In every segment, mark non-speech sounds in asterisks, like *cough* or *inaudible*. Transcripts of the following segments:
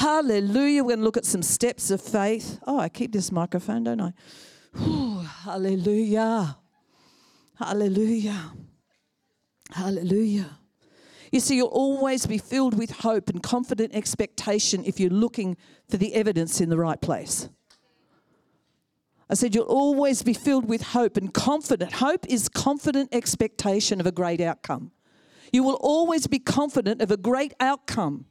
Hallelujah. We're going to look at some steps of faith. Oh, I keep this microphone, don't I? Hallelujah. Hallelujah. Hallelujah. You see, you'll always be filled with hope and confident expectation if you're looking for the evidence in the right place. I said, you'll always be filled with hope and confident. Hope is confident expectation of a great outcome. You will always be confident of a great outcome.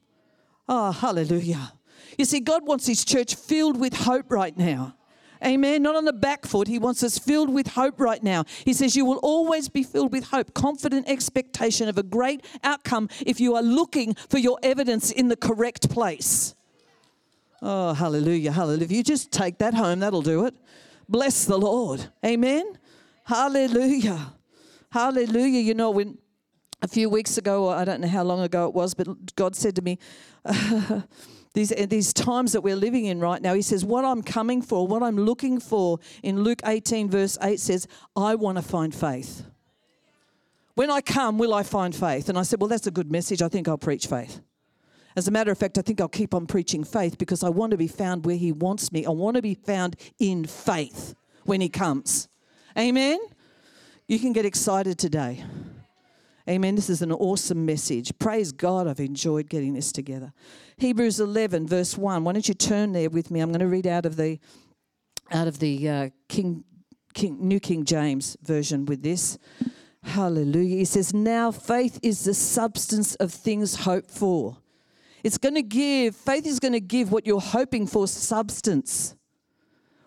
Oh, hallelujah. You see, God wants His church filled with hope right now. Amen. Not on the back foot. He wants us filled with hope right now. He says, You will always be filled with hope, confident expectation of a great outcome if you are looking for your evidence in the correct place. Oh, hallelujah. Hallelujah. If you just take that home, that'll do it. Bless the Lord. Amen. Hallelujah. Hallelujah. You know, when a few weeks ago, or I don't know how long ago it was, but God said to me, *laughs* these, these times that we're living in right now, He says, What I'm coming for, what I'm looking for in Luke 18, verse 8 says, I want to find faith. When I come, will I find faith? And I said, Well, that's a good message. I think I'll preach faith. As a matter of fact, I think I'll keep on preaching faith because I want to be found where He wants me. I want to be found in faith when He comes. Amen? You can get excited today. Amen. This is an awesome message. Praise God, I've enjoyed getting this together. Hebrews 11, verse 1. Why don't you turn there with me? I'm going to read out of the out of the uh, King, King, New King James version with this. Hallelujah. He says, Now faith is the substance of things hoped for it's going to give, faith is going to give what you're hoping for substance.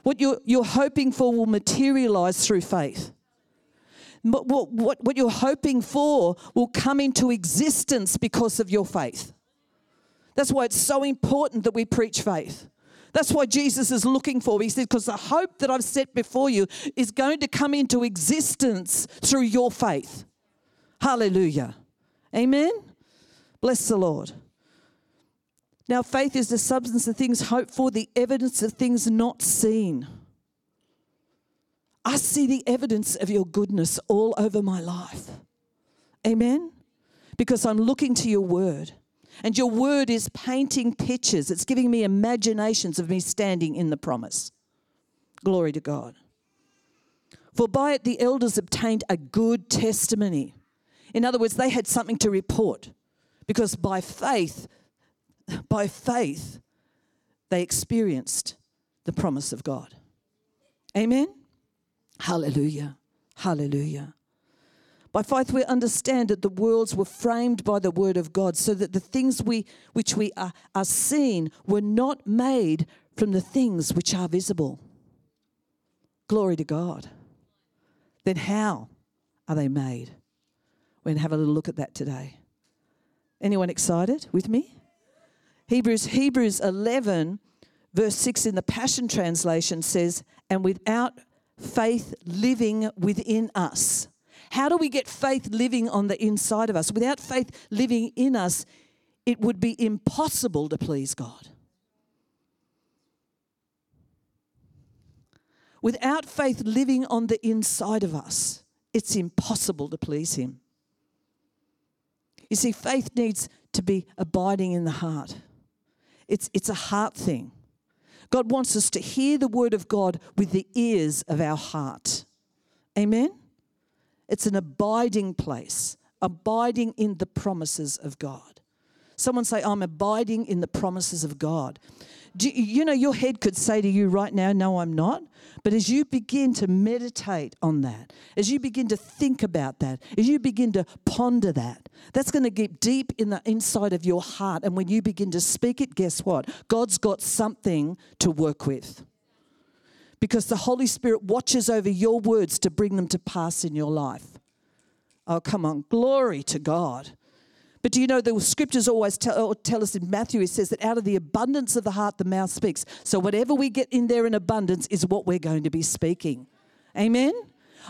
What you're, you're hoping for will materialize through faith. What, what, what you're hoping for will come into existence because of your faith. That's why it's so important that we preach faith. That's why Jesus is looking for. He said, because the hope that I've set before you is going to come into existence through your faith. Hallelujah. Amen. Bless the Lord. Now, faith is the substance of things hoped for, the evidence of things not seen. I see the evidence of your goodness all over my life. Amen? Because I'm looking to your word. And your word is painting pictures, it's giving me imaginations of me standing in the promise. Glory to God. For by it the elders obtained a good testimony. In other words, they had something to report because by faith by faith, they experienced the promise of God. Amen? Hallelujah. Hallelujah. By faith, we understand that the worlds were framed by the word of God, so that the things we, which we are, are seen were not made from the things which are visible. Glory to God. Then how are they made? We're going to have a little look at that today. Anyone excited with me? Hebrews, Hebrews 11, verse 6 in the Passion Translation says, and without faith living within us. How do we get faith living on the inside of us? Without faith living in us, it would be impossible to please God. Without faith living on the inside of us, it's impossible to please Him. You see, faith needs to be abiding in the heart. It's, it's a heart thing. God wants us to hear the word of God with the ears of our heart. Amen? It's an abiding place, abiding in the promises of God. Someone say, I'm abiding in the promises of God. You, you, know, your head could say to you right now, No, I'm not. But as you begin to meditate on that, as you begin to think about that, as you begin to ponder that, that's going to get deep in the inside of your heart. And when you begin to speak it, guess what? God's got something to work with. Because the Holy Spirit watches over your words to bring them to pass in your life. Oh, come on. Glory to God. But do you know the scriptures always tell, uh, tell, us in Matthew, it says that out of the abundance of the heart, the mouth speaks. So whatever we get in there in abundance is what we're going to be speaking. Amen?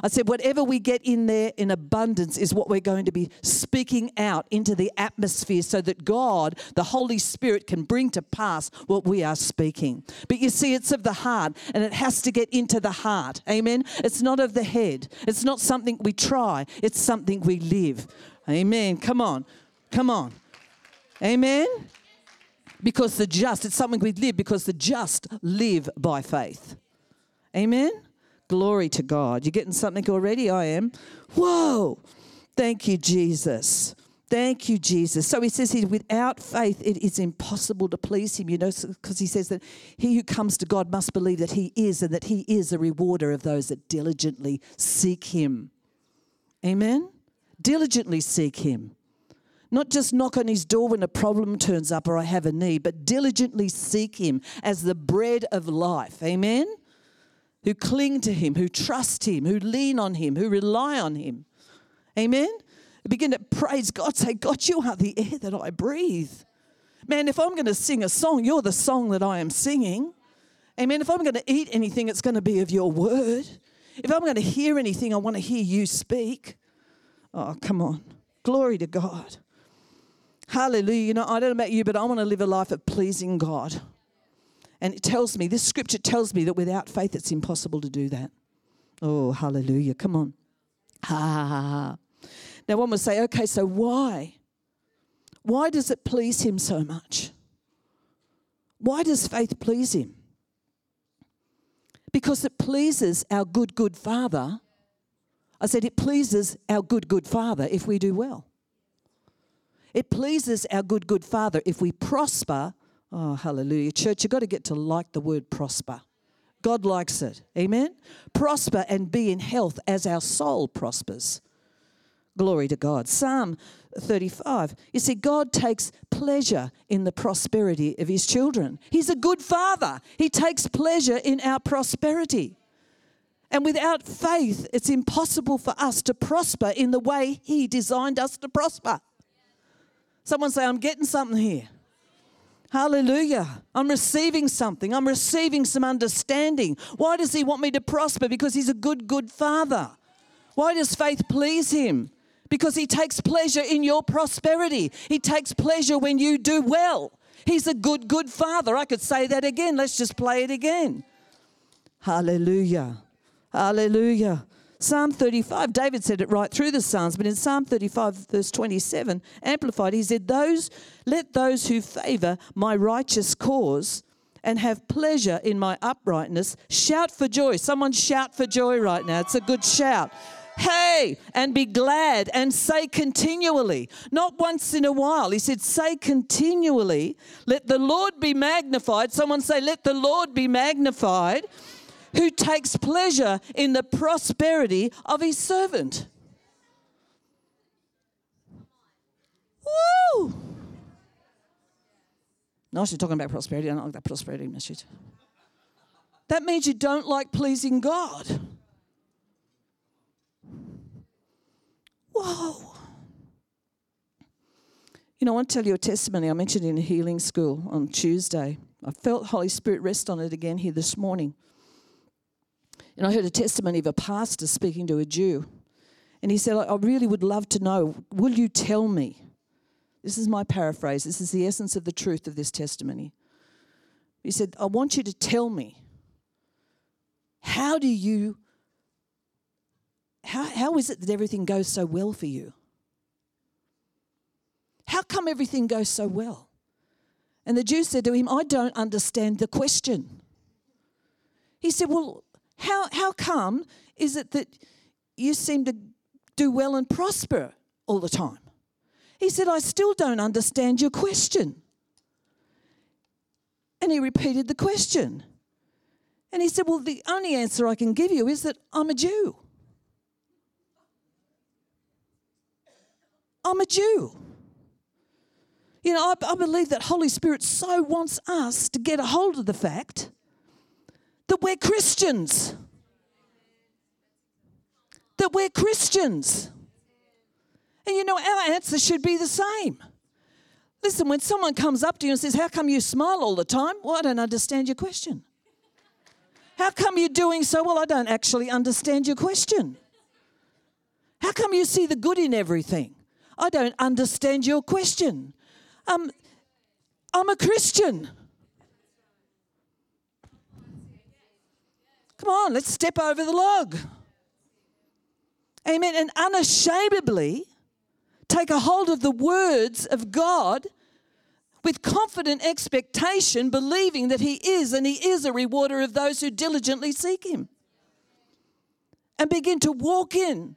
I said, whatever we get in there in abundance is what we're going to be speaking out into the atmosphere so that God, the Holy Spirit, can bring to pass what we are speaking. But you see, it's of the heart and it has to get into the heart. Amen. It's not of the head, it's not something we try, it's something we live. Amen. Come on. Come on. Amen. Because the just, it's something we live because the just live by faith. Amen? Glory to God. You're getting something already? I am. Whoa. Thank you, Jesus. Thank you, Jesus. So he says here, without faith, it is impossible to please him, you know, because he says that he who comes to God must believe that he is and that he is a rewarder of those that diligently seek him. Amen? Diligently seek him. Not just knock on his door when a problem turns up or I have a need, but diligently seek him as the bread of life. Amen? Who cling to him, who trust him, who lean on him, who rely on him. Amen? begin to praise God, say, God, you are the air that I breathe. Man, if I'm going to sing a song, you're the song that I am singing. Amen. If I'm going to eat anything, it's going to be of your word. If I'm going to hear anything, I want to hear you speak. Oh, come on. Glory to God. Hallelujah. You know, I don't know about you, but I want to live a life of pleasing God. And it tells me, this scripture tells me that without faith, it's impossible to do that. Oh, hallelujah. Come on. Ha ha ha. Now, one would say, okay, so why? Why does it please him so much? Why does faith please him? Because it pleases our good, good Father. I said it pleases our good, good Father if we do well. It pleases our good, good Father if we prosper. Oh, hallelujah. Church, you've got to get to like the word prosper. God likes it. Amen? Prosper and be in health as our soul prospers. Glory to God. Psalm 35. You see, God takes pleasure in the prosperity of his children. He's a good father, he takes pleasure in our prosperity. And without faith, it's impossible for us to prosper in the way he designed us to prosper. Someone say, I'm getting something here. Hallelujah. I'm receiving something. I'm receiving some understanding. Why does he want me to prosper? Because he's a good, good father. Why does faith please him? because He takes pleasure in your prosperity. He takes pleasure when you do well. He's a good, good Father. I could say that again. Let's just play it again. Hallelujah. Hallelujah. Psalm 35, David said it right through the Psalms, but in Psalm 35, verse 27, amplified, he said, Those let those who favor my righteous cause and have pleasure in my uprightness shout for joy. Someone shout for joy right now. It's a good shout hey, and be glad and say continually, not once in a while. He said, say continually, let the Lord be magnified. Someone say, let the Lord be magnified, who takes pleasure in the prosperity of his servant. Woo! No, she's talking about prosperity. I don't like that prosperity message. That means you don't like pleasing God. Whoa. You know, I want to tell you a testimony I mentioned in healing school on Tuesday. I felt Holy Spirit rest on it again here this morning. And I heard a testimony of a pastor speaking to a Jew. And he said, I really would love to know, will you tell me? This is my paraphrase. This is the essence of the truth of this testimony. He said, I want you to tell me, how do you how, how is it that everything goes so well for you? How come everything goes so well? And the Jew said to him, I don't understand the question. He said, Well, how, how come is it that you seem to do well and prosper all the time? He said, I still don't understand your question. And he repeated the question. And he said, Well, the only answer I can give you is that I'm a Jew. I'm a Jew. You know, I, I believe that Holy Spirit so wants us to get a hold of the fact that we're Christians. That we're Christians. And you know, our answer should be the same. Listen, when someone comes up to you and says, How come you smile all the time? Well, I don't understand your question. How come you're doing so well? I don't actually understand your question. How come you see the good in everything? I don't understand your question. Um, I'm a Christian. Come on, let's step over the log. Amen. And unashamedly take a hold of the words of God with confident expectation, believing that He is and He is a rewarder of those who diligently seek Him. And begin to walk in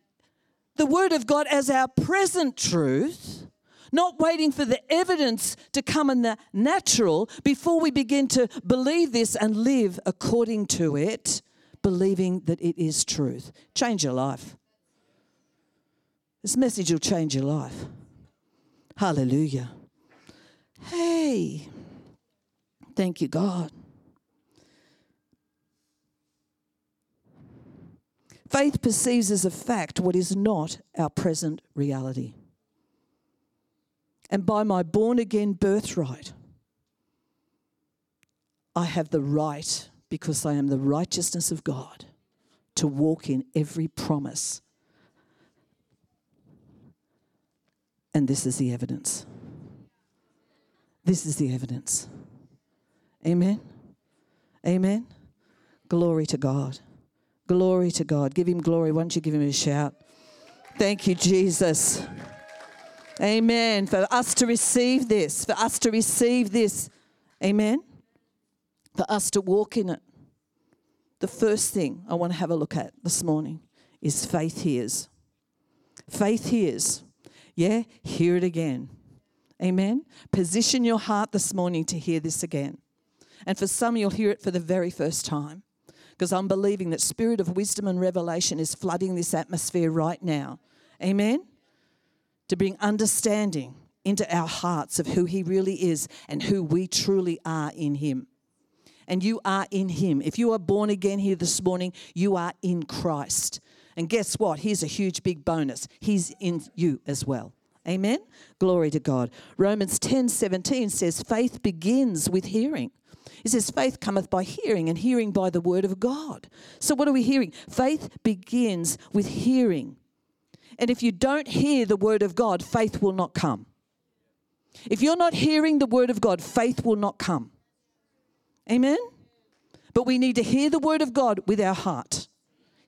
the Word of God as our present truth, not waiting for the evidence to come in the natural before we begin to believe this and live according to it, believing that it is truth. Change your life. This message will change your life. Hallelujah. Hey, thank you, God. Faith perceives as a fact what is not our present reality. And by my born again birthright, I have the right, because I am the righteousness of God, to walk in every promise. And this is the evidence. This is the evidence. Amen. Amen. Glory to God. Glory to God. Give him glory. Why don't you give him a shout? Thank you, Jesus. Amen. For us to receive this, for us to receive this. Amen. For us to walk in it. The first thing I want to have a look at this morning is faith hears. Faith hears. Yeah, hear it again. Amen. Position your heart this morning to hear this again. And for some, you'll hear it for the very first time because I'm believing that spirit of wisdom and revelation is flooding this atmosphere right now. Amen. To bring understanding into our hearts of who he really is and who we truly are in him. And you are in him. If you are born again here this morning, you are in Christ. And guess what? Here's a huge big bonus. He's in you as well. Amen. Glory to God. Romans 10 17 says, faith begins with hearing. It says, faith cometh by hearing, and hearing by the word of God. So, what are we hearing? Faith begins with hearing. And if you don't hear the word of God, faith will not come. If you're not hearing the word of God, faith will not come. Amen? But we need to hear the word of God with our heart.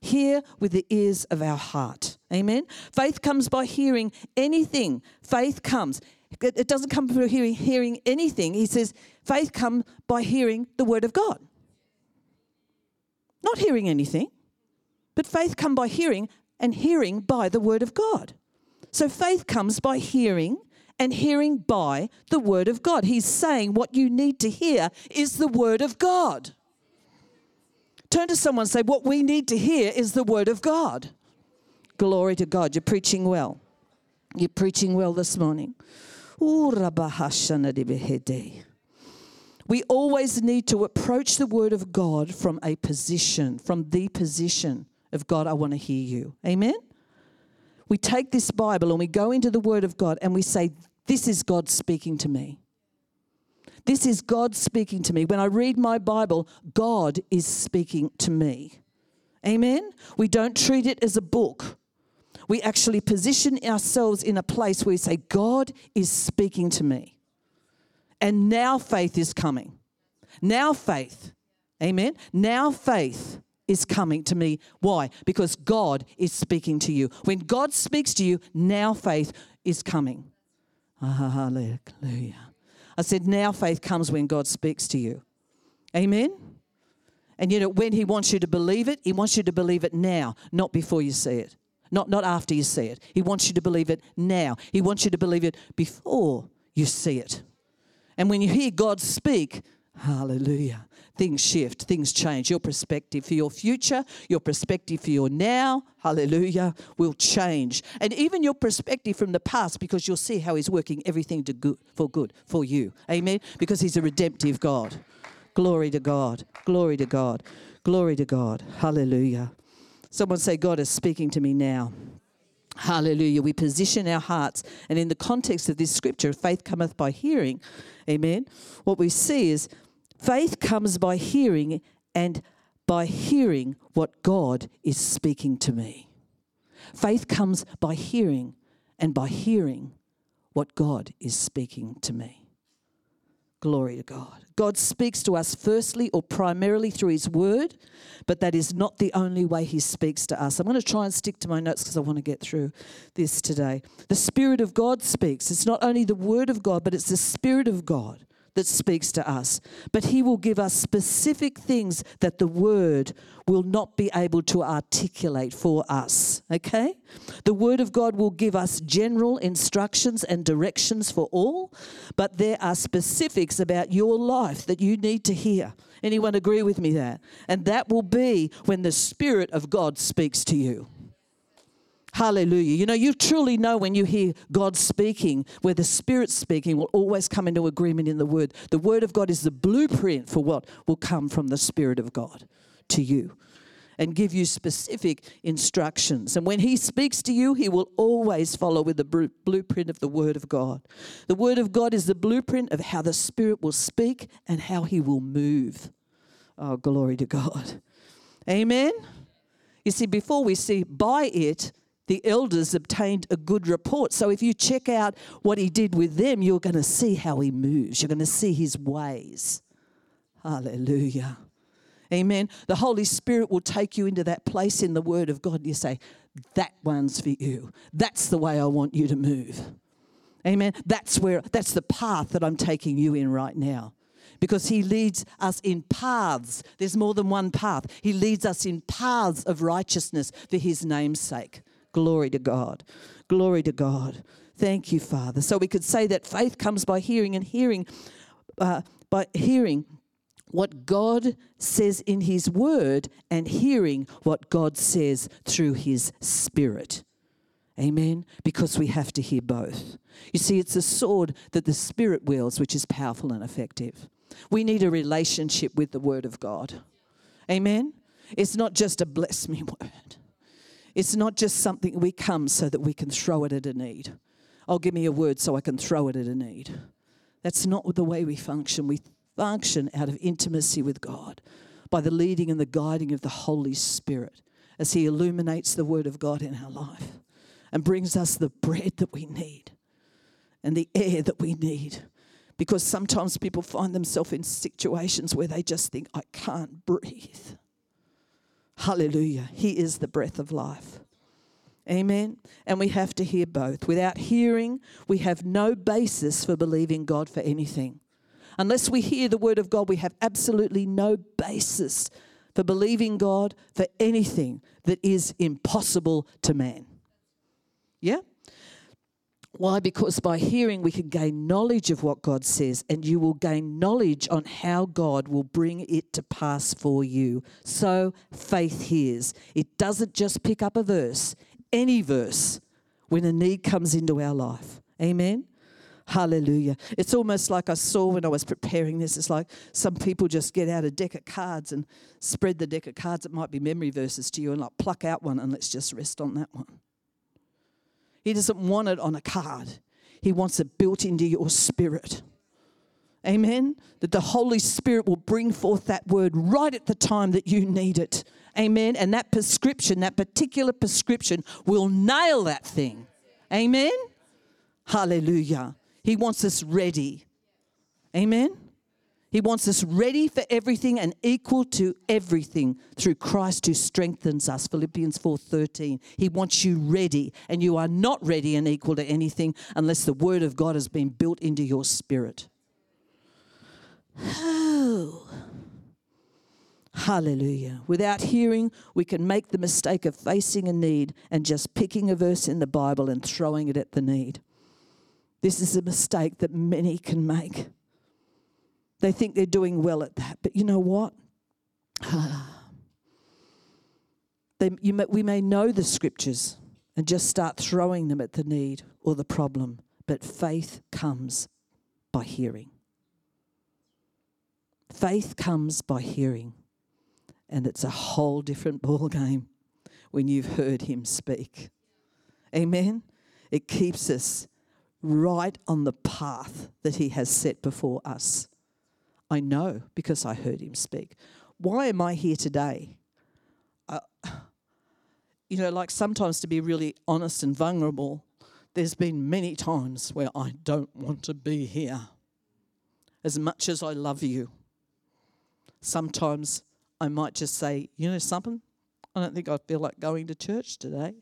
Hear with the ears of our heart. Amen. Faith comes by hearing anything. Faith comes. It doesn't come through hearing, hearing anything. He says faith comes by hearing the word of God. Not hearing anything, but faith comes by hearing and hearing by the word of God. So faith comes by hearing and hearing by the word of God. He's saying what you need to hear is the word of God. Turn to someone and say, What we need to hear is the word of God. Glory to God. You're preaching well. You're preaching well this morning. We always need to approach the word of God from a position, from the position of God, I want to hear you. Amen? We take this Bible and we go into the word of God and we say, This is God speaking to me. This is God speaking to me. When I read my Bible, God is speaking to me. Amen? We don't treat it as a book. We actually position ourselves in a place where we say, God is speaking to me. And now faith is coming. Now faith. Amen? Now faith is coming to me. Why? Because God is speaking to you. When God speaks to you, now faith is coming. Hallelujah. I said, now faith comes when God speaks to you. Amen? And you know, when He wants you to believe it, He wants you to believe it now, not before you see it. Not, not after you see it. He wants you to believe it now. He wants you to believe it before you see it. And when you hear God speak, hallelujah, things shift, things change. Your perspective for your future, your perspective for your now, hallelujah, will change. And even your perspective from the past, because you'll see how He's working everything to good, for good for you. Amen? Because He's a redemptive God. Glory to God. Glory to God. Glory to God. Hallelujah. Someone say, God is speaking to me now. Hallelujah. We position our hearts. And in the context of this scripture, faith cometh by hearing. Amen. What we see is Faith comes by hearing, and by hearing what God is speaking to me. Faith comes by hearing, and by hearing what God is speaking to me. Glory to God. God speaks to us firstly or primarily through His Word, but that is not the only way He speaks to us. I'm going to try and stick to my notes because I want to get through this today. The Spirit of God speaks. It's not only the Word of God, but it's the Spirit of God that speaks to us. But He will give us specific things that the Word will not be able to articulate for us. Okay? The Word of God will give us general instructions and directions for all, but there are specifics about your life that you need to hear. Anyone agree with me there? And that will be when the Spirit of God speaks to you. Hallelujah. You know, you truly know when you hear God speaking, where the Spirit speaking will always come into agreement in the Word. The Word of God is the blueprint for what will come from the Spirit of God to you and give you specific instructions. And when He speaks to you, He will always follow with the blueprint of the Word of God. The Word of God is the blueprint of how the Spirit will speak and how He will move. Oh, glory to God. Amen. You see, before we see by it, the elders obtained a good report. So if you check out what he did with them, you're going to see how he moves. You're going to see his ways. Hallelujah. Amen. The Holy Spirit will take you into that place in the Word of God. You say, That one's for you. That's the way I want you to move. Amen. That's where that's the path that I'm taking you in right now. Because he leads us in paths. There's more than one path. He leads us in paths of righteousness for his name's sake. Glory to God. Glory to God. Thank you, Father. So we could say that faith comes by hearing, and hearing uh, by hearing what God says in His Word, and hearing what God says through His Spirit. Amen. Because we have to hear both. You see, it's a sword that the Spirit wields, which is powerful and effective. We need a relationship with the Word of God. Amen. It's not just a bless me *laughs* word. It's not just something we come so that we can throw it at a need. Oh, give me a word so I can throw it at a need. That's not the way we function. We function out of intimacy with God by the leading and the guiding of the Holy Spirit as He illuminates the Word of God in our life and brings us the bread that we need and the air that we need. Because sometimes people find themselves in situations where they just think, I can't breathe. Hallelujah. He is the breath of life. Amen. And we have to hear both. Without hearing, we have no basis for believing God for anything. Unless we hear the word of God, we have absolutely no basis for believing God for anything that is impossible to man. Yeah? Why? Because by hearing, we can gain knowledge of what God says, and you will gain knowledge on how God will bring it to pass for you. So faith hears. It doesn't just pick up a verse, any verse, when a need comes into our life. Amen. Hallelujah. It's almost like I saw when I was preparing this. It's like some people just get out a deck of cards and spread the deck of cards. It might be memory verses to you and like pluck out one and let's just rest on that one. He doesn't want it on a card, He wants it built into your spirit. Amen. That the Holy Spirit will bring forth that word right at the time that you need it. Amen. And that prescription, that particular prescription, will nail that thing. Amen. Hallelujah. He wants us ready. Amen. He wants us ready for everything and equal to everything through Christ who strengthens us. Philippians 4:13. He wants you ready and you are not ready and equal to anything unless the word of God has been built into your spirit. Oh. *sighs* Hallelujah. Without hearing, we can make the mistake of facing a need and just picking a verse in the Bible and throwing it at the need. This is a mistake that many can make. They think they're doing well at that. But you know what? *sighs* they, may, we may know the scriptures and just start throwing them at the need or the problem, but faith comes by hearing. Faith comes by hearing, and it's a whole different *laughs* ball game when you've heard him speak. Amen. It keeps us right on the path that he has set before us. I know because I heard him speak. Why am I here today? Uh, *sighs* you know, like sometimes to be really honest and vulnerable, there's been many times where I don't want to be here. as much as I love you, sometimes I might just say, you know something? I don't think I feel like going to church today,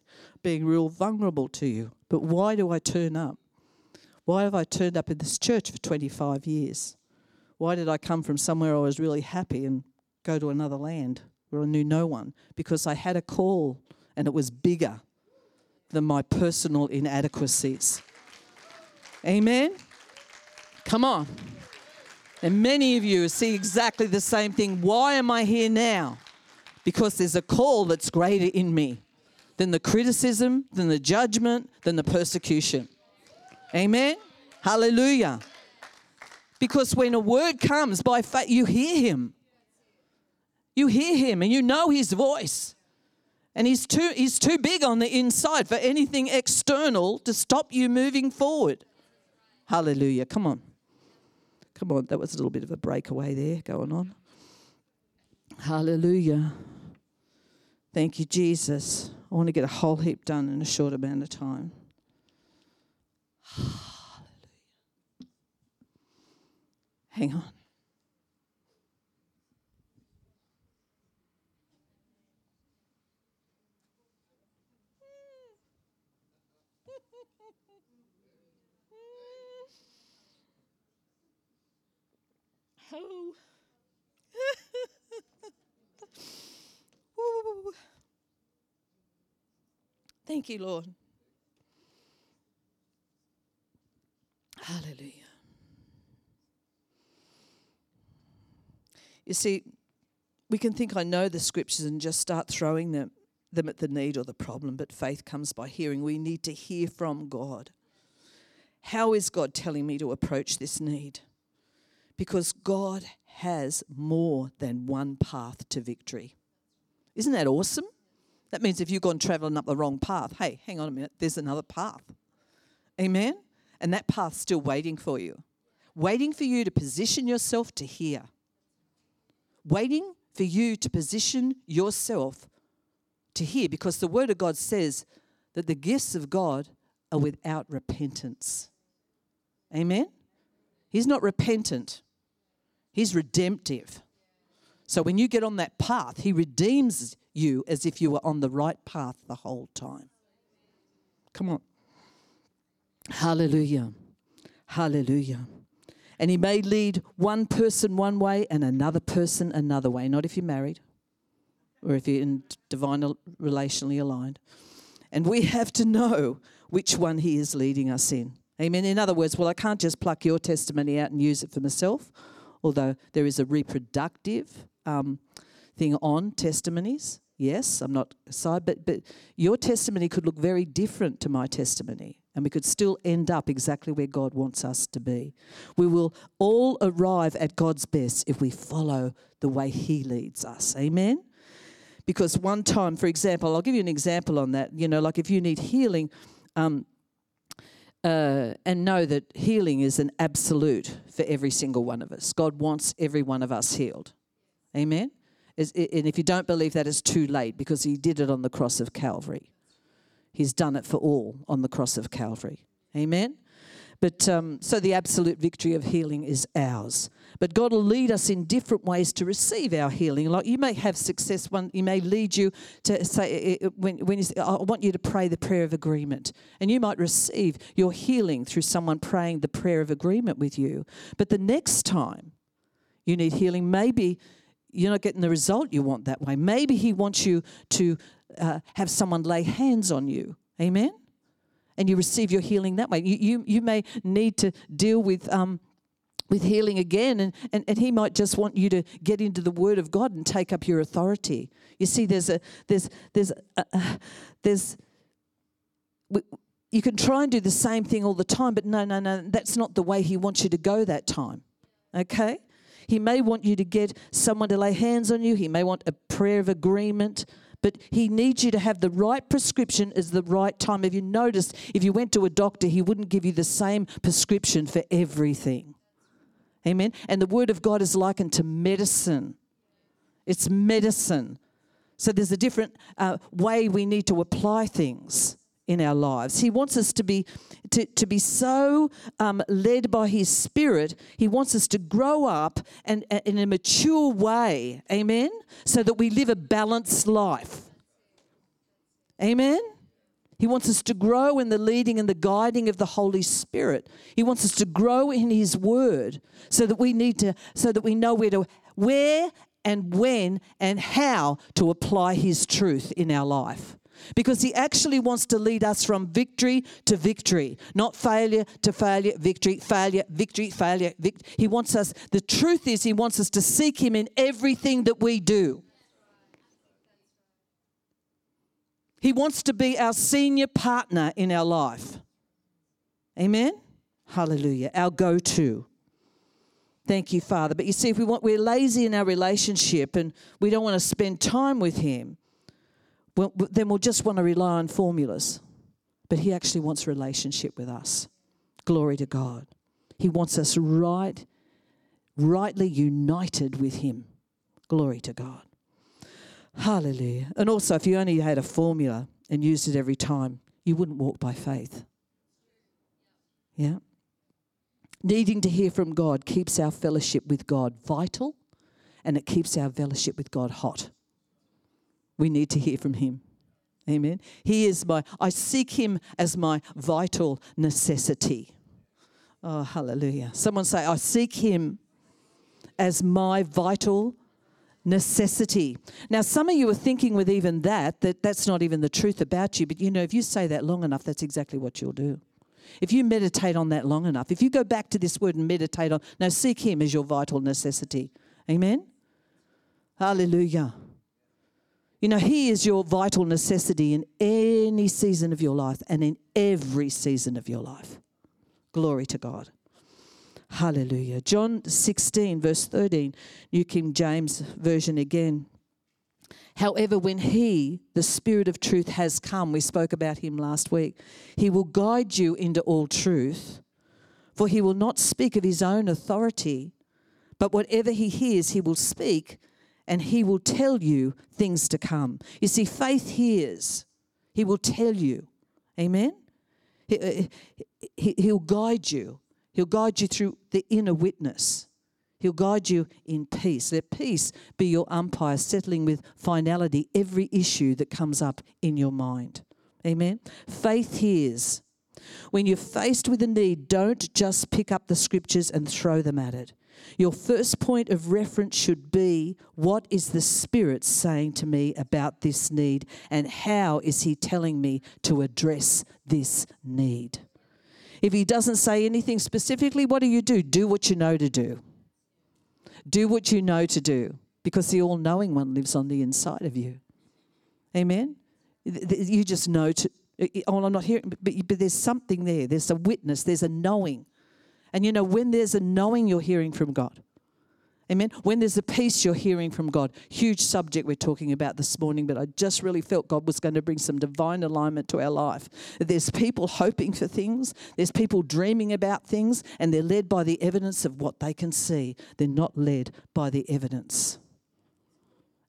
being real vulnerable to you. But why do I turn up? Why have I turned up in this church for 25 years? Why did I come from somewhere I was really happy and go to another land where I knew no one? Because I had a call and it was bigger than my personal inadequacies. Amen? Come on. And many of you see exactly the same thing. Why am I here now? Because there's a call that's greater in me than the criticism, than the judgment, than the persecution. Amen? Hallelujah. Because when a word comes by faith, you hear him. You hear him and you know his voice. And he's too, he's too big on the inside for anything external to stop you moving forward. Hallelujah. Come on. Come on. That was a little bit of a breakaway there going on. Hallelujah. Thank you, Jesus. I want to get a whole heap done in a short amount of time. Hallelujah. Hang on. Oh. *laughs* Thank you, Lord. Hallelujah. You see, we can think I know the scriptures and just start throwing them, them at the need or the problem, but faith comes by hearing. We need to hear from God. How is God telling me to approach this need? Because God has more than one path to victory. Isn't that awesome? That means if you've gone traveling up the wrong path, hey, hang on a minute, there's another path. Amen? And that path's still waiting for you, waiting for you to position yourself to hear, waiting for you to position yourself to hear, because the Word of God says that the gifts of God are without repentance. Amen? He's not repentant, He's redemptive. So when you get on that path, He redeems you as if you were on the right path the whole time. Come on. Hallelujah. Hallelujah. And He may lead one person one way and another person another way, not if you're married or if you're in divine relationally aligned. And we have to know which one He is leading us in. Amen. In other words, well, I can't just pluck your testimony out and use it for myself, although there is a reproductive um, thing on testimonies. Yes, I'm not side, but but your testimony could look very different to my testimony, and we could still end up exactly where God wants us to be. We will all arrive at God's best if we follow the way He leads us. Amen. Because one time, for example, I'll give you an example on that. You know, like if you need healing, um, uh, and know that healing is an absolute for every single one of us. God wants every one of us healed. Amen. And if you don't believe that, it's too late because He did it on the cross of Calvary. He's done it for all on the cross of Calvary. Amen. But um, so the absolute victory of healing is ours. But God will lead us in different ways to receive our healing. Like you may have success one, He may lead you to say when when you say, I want you to pray the prayer of agreement, and you might receive your healing through someone praying the prayer of agreement with you. But the next time you need healing, maybe you're not getting the result you want that way. Maybe He wants you to uh, have someone lay hands on you. Amen? And you receive your healing that way. You, you, you may need to deal with. Um, with healing again, and, and, and he might just want you to get into the Word of God and take up your authority. You see, there's a there's there's a, uh, there's you can try and do the same thing all the time, but no, no, no, that's not the way he wants you to go that time. Okay? He may want you to get someone to lay hands on you. He may want a prayer of agreement. But he needs you to have the right prescription at the right time. Have you noticed if you went to a doctor, he wouldn't give you the same prescription for everything? Amen. And the word of God is likened to medicine. It's medicine. So there's a different uh, way we need to apply things in our lives. He wants us to be to, to be so um, led by His Spirit. He wants us to grow up and, and in a mature way, Amen, so that we live a balanced life. Amen. He wants us to grow in the leading and the guiding of the Holy Spirit. He wants us to grow in His Word, so that we need to, so that we know where to, where and when and how to apply His truth in our life. Because He actually wants to lead us from victory to victory, not failure to failure, victory, failure, victory, failure. Vict- he wants us. The truth is, He wants us to seek Him in everything that we do. He wants to be our senior partner in our life. Amen? Hallelujah. Our go to. Thank you, Father. But you see, if we want, we're lazy in our relationship and we don't want to spend time with Him, well, then we'll just want to rely on formulas. But He actually wants relationship with us. Glory to God. He wants us right, rightly united with Him. Glory to God. Hallelujah. And also, if you only had a formula and used it every time, you wouldn't walk by faith. Yeah? Needing to hear from God keeps our fellowship with God vital and it keeps our fellowship with God hot. We need to hear from Him. Amen. He is my, I seek Him as my vital necessity. Oh, hallelujah. Someone say, I seek Him as my vital necessity. Now, some of you are thinking with even that, that that's not even the truth about you, but you know, if you say that long enough, that's exactly what you'll do. If you meditate on that long enough, if you go back to this word and meditate on, now seek Him as your vital necessity. Amen? Hallelujah. You know, He is your vital necessity in any season of your life and in every season of your life. Glory to God. Hallelujah. John 16, verse 13, New King James Version again. However, when He, the Spirit of truth, has come, we spoke about Him last week, He will guide you into all truth, for He will not speak of His own authority, but whatever He hears, He will speak, and He will tell you things to come. You see, faith hears, He will tell you. Amen? Uh, he, he, he'll guide you. He'll guide you through the inner witness. He'll guide you in peace. Let peace be your umpire, settling with finality every issue that comes up in your mind. Amen. Faith hears. When you're faced with a need, don't just pick up the scriptures and throw them at it. Your first point of reference should be what is the Spirit saying to me about this need, and how is He telling me to address this need? If he doesn't say anything specifically, what do you do? Do what you know to do. Do what you know to do because the all knowing one lives on the inside of you. Amen? You just know to. Oh, I'm not hearing, but, but there's something there. There's a witness, there's a knowing. And you know, when there's a knowing, you're hearing from God. Amen. When there's a peace you're hearing from God. Huge subject we're talking about this morning, but I just really felt God was going to bring some divine alignment to our life. There's people hoping for things, there's people dreaming about things, and they're led by the evidence of what they can see. They're not led by the evidence.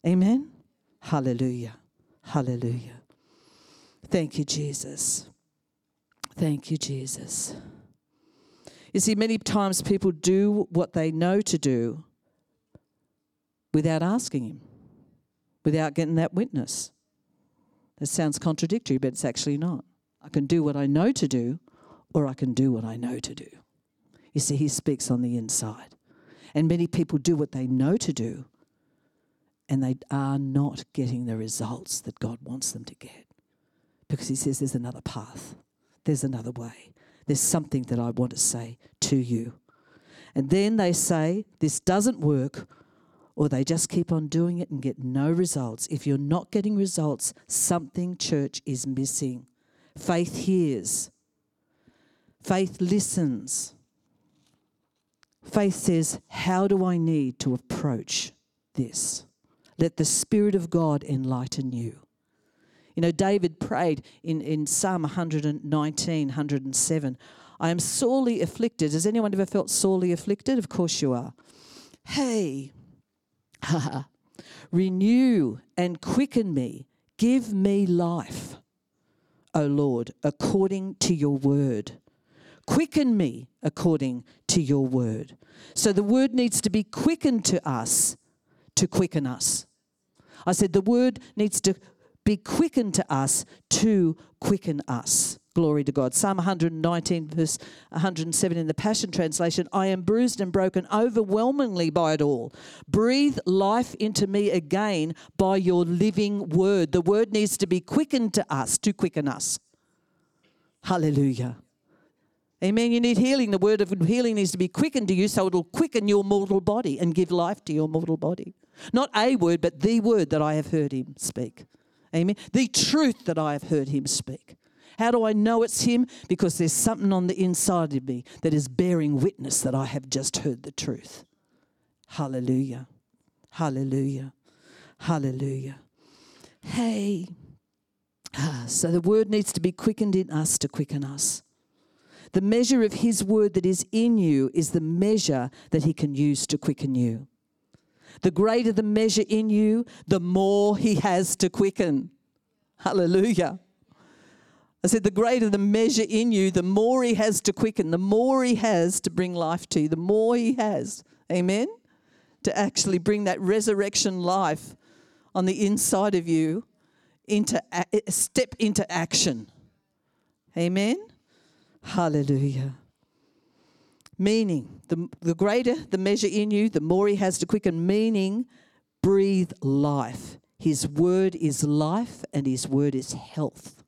Amen. Hallelujah. Hallelujah. Thank you, Jesus. Thank you, Jesus. You see, many times people do what they know to do without asking Him, without getting that witness. That sounds contradictory, but it's actually not. I can do what I know to do, or I can do what I know to do. You see, He speaks on the inside. And many people do what they know to do, and they are not getting the results that God wants them to get. Because He says there's another path, there's another way, there's something that I want to say to you. And then they say, This doesn't work, or they just keep on doing it and get no results. If you're not getting results, something, church, is missing. Faith hears, faith listens. Faith says, How do I need to approach this? Let the Spirit of God enlighten you. You know, David prayed in, in Psalm 119, 107, I am sorely afflicted. Has anyone ever felt sorely afflicted? Of course you are. Hey, *laughs* Renew and quicken me. Give me life. O Lord, according to your word. Quicken me according to your word. So the word needs to be quickened to us to quicken us. I said the word needs to be quickened to us to quicken us. Glory to God. Psalm 119, verse 107 in the Passion Translation I am bruised and broken overwhelmingly by it all. Breathe life into me again by your living word. The word needs to be quickened to us to quicken us. Hallelujah. Amen. You need healing. The word of healing needs to be quickened to you so it'll quicken your mortal body and give life to your mortal body. Not a word, but the word that I have heard him speak. Amen. The truth that I have heard him speak. How do I know it's him? Because there's something on the inside of me that is bearing witness that I have just heard the truth. Hallelujah. Hallelujah. Hallelujah. Hey. Ah, so the word needs to be quickened in us to quicken us. The measure of his word that is in you is the measure that he can use to quicken you. The greater the measure in you, the more he has to quicken. Hallelujah. I said, the greater the measure in you, the more he has to quicken, the more he has to bring life to you, the more he has. Amen? To actually bring that resurrection life on the inside of you into a- step into action. Amen? Hallelujah. Meaning, the, the greater the measure in you, the more He has to quicken. Meaning, breathe life. His word is life and His word is health.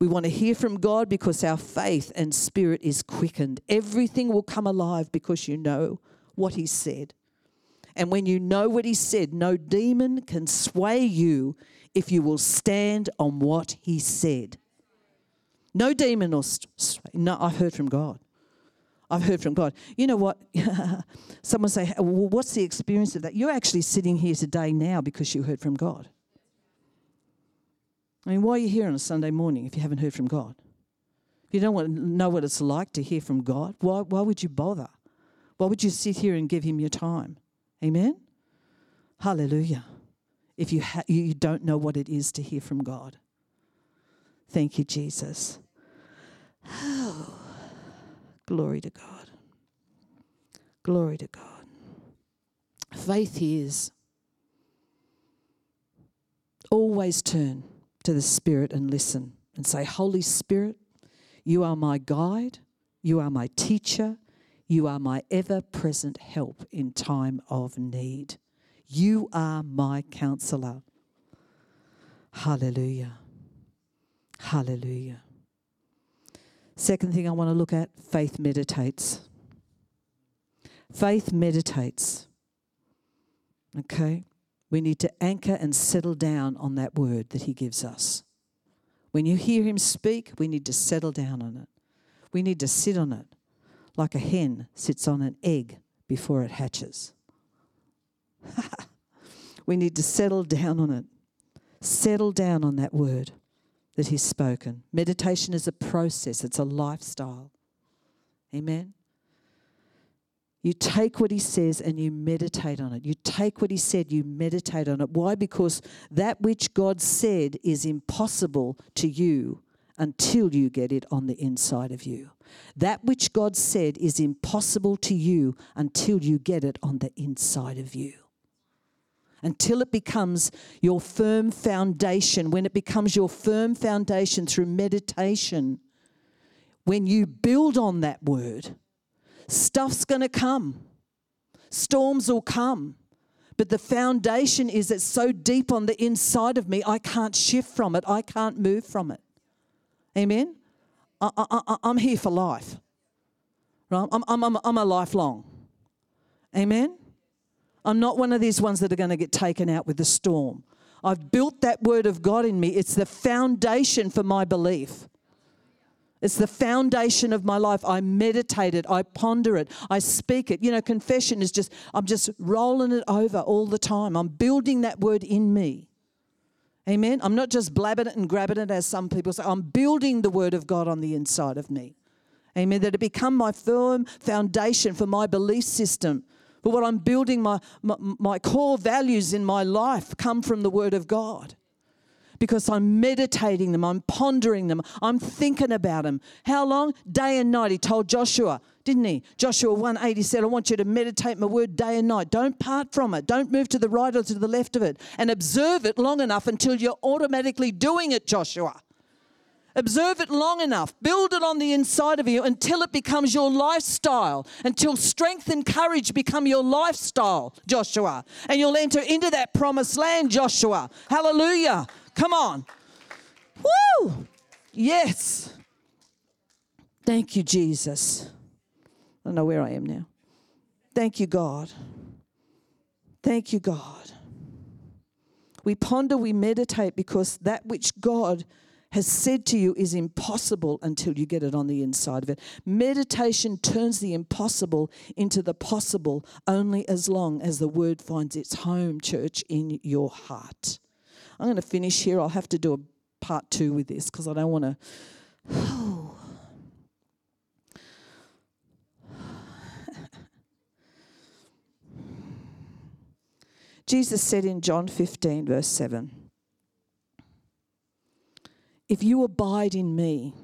We want to hear from God because our faith and spirit is quickened. Everything will come alive because you know what He said. And when you know what He said, no demon can sway you if you will stand on what He said. No demon will. St- no, I've heard from God. I've heard from God. You know what? *laughs* Someone say, well, what's the experience of that? You're actually sitting here today now because you heard from God. I mean, why are you here on a Sunday morning if you haven't heard from God? If you don't want to know what it's like to hear from God, why, why would you bother? Why would you sit here and give Him your time? Amen? Hallelujah. If you, ha- you don't know what it is to hear from God. Thank you, Jesus. *sighs* Oh. Glory to God. Glory to God. Faith is always turn to the Spirit and listen and say, Holy Spirit, you are my guide, you are my teacher, you are my ever present help in time of need. You are my counselor. Hallelujah. Hallelujah. Second thing I want to look at faith meditates. Faith meditates. Okay? We need to anchor and settle down on that word that He gives us. When you hear Him speak, we need to settle down on it. We need to sit on it like a hen sits on an egg before it hatches. *laughs* we need to settle down on it. Settle down on that word that He's spoken. Meditation is a process, it's a lifestyle. Amen. You take what he says and you meditate on it. You take what he said, you meditate on it. Why? Because that which God said is impossible to you until you get it on the inside of you. That which God said is impossible to you until you get it on the inside of you until it becomes your firm foundation, when it becomes your firm foundation through meditation, when you build on that word, stuff's going to come, storms will come. But the foundation is it's so deep on the inside of me, I can't shift from it. I can't move from it. Amen? I, am here for life. Right? I'm, I'm, I'm, I'm a lifelong. Amen? I'm not one of these ones that are going to get taken out with the storm. I've built that word of God in me. It's the foundation for my belief. It's the foundation of my life. I meditate it, I ponder it, I speak it. You know, confession is just, I'm just rolling it over all the time. I'm building that word in me. Amen. I'm not just blabbing it and grabbing it as some people say. I'm building the word of God on the inside of me. Amen. That it become my firm foundation for my belief system but what I'm building, my, my, my core values in my life come from the Word of God. because I'm meditating them, I'm pondering them, I'm thinking about them. How long? Day and night. He told Joshua, didn't he? Joshua 1 8, he said, I want you to meditate my word day and night. Don't part from it. Don't move to the right or to the left of it. And observe it long enough until you're automatically doing it, Joshua. Observe it long enough. Build it on the inside of you until it becomes your lifestyle, until strength and courage become your lifestyle, Joshua. And you'll enter into that promised land, Joshua. Hallelujah. Come on. Woo! Yes. Thank you, Jesus. I don't know where I am now. Thank you, God. Thank you, God. We ponder, we meditate because that which God has said to you is impossible until you get it on the inside of it. Meditation turns the impossible into the possible only as long as the word finds its home, church, in your heart. I'm going to finish here. I'll have to do a part two with this because I don't want to. *sighs* Jesus said in John 15, verse 7 If you abide in me,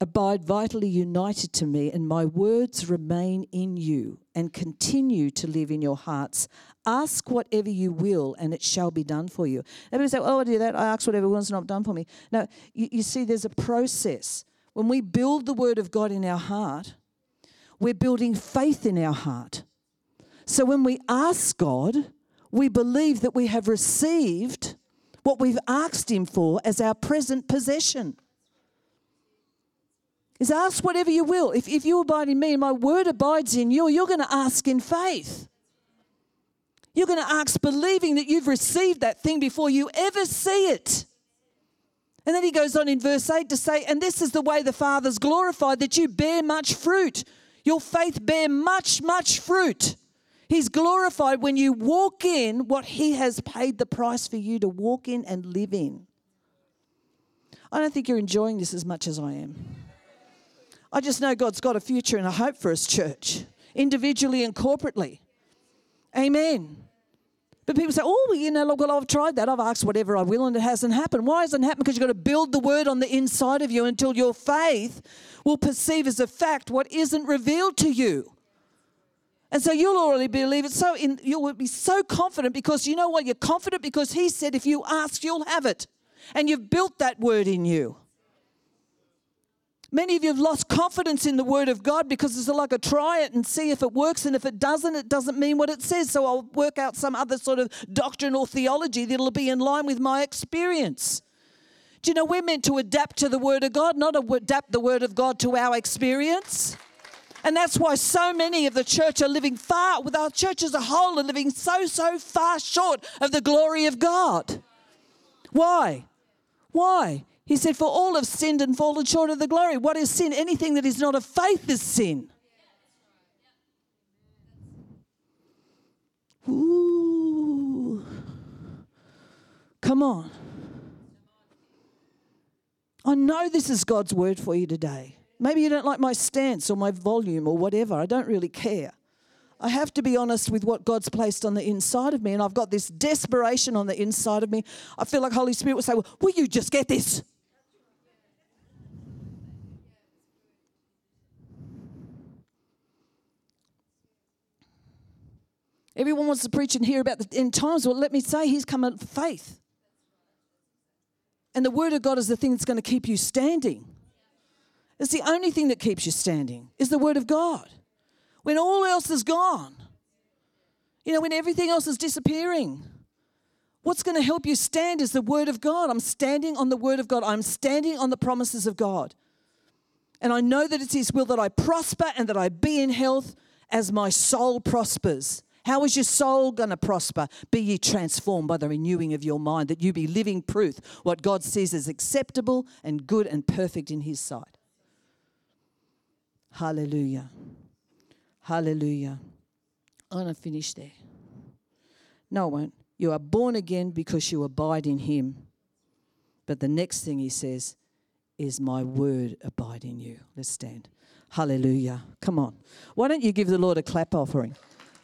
abide vitally united to me, and my words remain in you and continue to live in your hearts, ask whatever you will, and it shall be done for you. Everybody say, Oh, I do that. I ask whatever was not done for me. Now, you, you see, there's a process. When we build the word of God in our heart, we're building faith in our heart. So when we ask God, we believe that we have received what we've asked Him for as our present possession. Is ask whatever you will. If, if you abide in me and my word abides in you, you're going to ask in faith. You're going to ask believing that you've received that thing before you ever see it. And then he goes on in verse 8 to say, And this is the way the Father's glorified, that you bear much fruit. Your faith bear much, much fruit. He's glorified when you walk in what He has paid the price for you to walk in and live in. I don't think you're enjoying this as much as I am. I just know God's got a future and a hope for His church, individually and corporately. Amen. But people say, oh, you know, look, well, I've tried that. I've asked whatever I will and it hasn't happened. Why hasn't it happened? Because you've got to build the word on the inside of you until your faith will perceive as a fact what isn't revealed to you. And so you'll already believe it. So in, you'll be so confident because you know what? You're confident because He said, if you ask, you'll have it. And you've built that word in you. Many of you have lost confidence in the Word of God because it's like a try it and see if it works, and if it doesn't, it doesn't mean what it says. So I'll work out some other sort of doctrine or theology that'll be in line with my experience. Do you know we're meant to adapt to the Word of God, not adapt the Word of God to our experience? And that's why so many of the church are living far, with our church as a whole, are living so, so far short of the glory of God. Why? Why? He said, For all have sinned and fallen short of the glory. What is sin? Anything that is not of faith is sin. Ooh. Come on. I know this is God's word for you today. Maybe you don't like my stance or my volume or whatever. I don't really care. I have to be honest with what God's placed on the inside of me. And I've got this desperation on the inside of me. I feel like Holy Spirit will say, well, Will you just get this? Everyone wants to preach and hear about the end times. Well, let me say, He's come in faith. And the Word of God is the thing that's going to keep you standing. It's the only thing that keeps you standing is the Word of God. When all else is gone, you know, when everything else is disappearing, what's going to help you stand is the Word of God. I'm standing on the Word of God, I'm standing on the promises of God. And I know that it's His will that I prosper and that I be in health as my soul prospers. How is your soul going to prosper? Be ye transformed by the renewing of your mind, that you be living proof what God says is acceptable and good and perfect in His sight. Hallelujah. Hallelujah. I'm going to finish there. No, I won't. You are born again because you abide in Him. But the next thing He says is, My word abide in you. Let's stand. Hallelujah. Come on. Why don't you give the Lord a clap offering?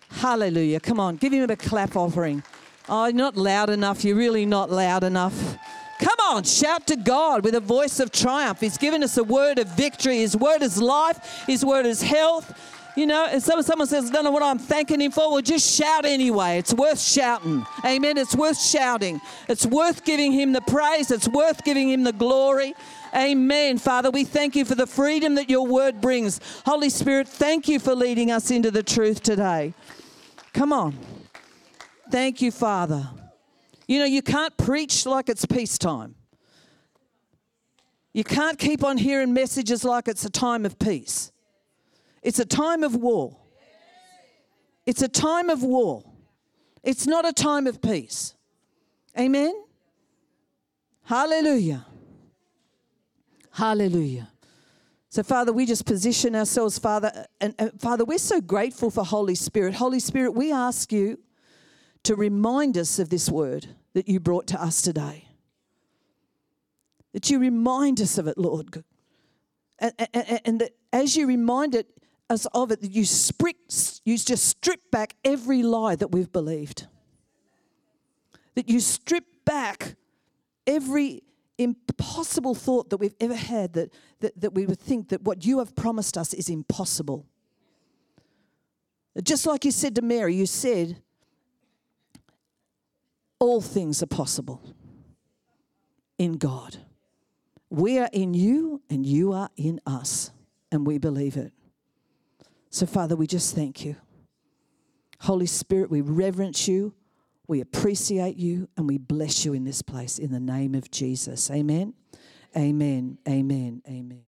Hallelujah. Come on. Give Him a clap offering. Oh, not loud enough. You're really not loud enough. Come on, shout to God with a voice of triumph. He's given us a word of victory. His word is life, His word is health. You know, and so someone says, I don't know what I'm thanking Him for. Well, just shout anyway. It's worth shouting. Amen. It's worth shouting. It's worth giving Him the praise. It's worth giving Him the glory. Amen. Father, we thank you for the freedom that your word brings. Holy Spirit, thank you for leading us into the truth today. Come on. Thank you, Father. You know, you can't preach like it's peacetime. You can't keep on hearing messages like it's a time of peace. It's a time of war. It's a time of war. It's not a time of peace. Amen? Hallelujah. Hallelujah. So, Father, we just position ourselves, Father, and, and, Father, we're so grateful for Holy Spirit. Holy Spirit, we ask you to remind us of this word that you brought to us today. That you remind us of it, Lord. And, and, and that as you remind us of it, that you, strip, you just strip back every lie that we've believed. That you strip back every impossible thought that we've ever had that, that, that we would think that what you have promised us is impossible. Just like you said to Mary, you said, all things are possible in God. We are in you and you are in us, and we believe it. So, Father, we just thank you. Holy Spirit, we reverence you. We appreciate you and we bless you in this place in the name of Jesus. Amen. Amen. Amen. Amen.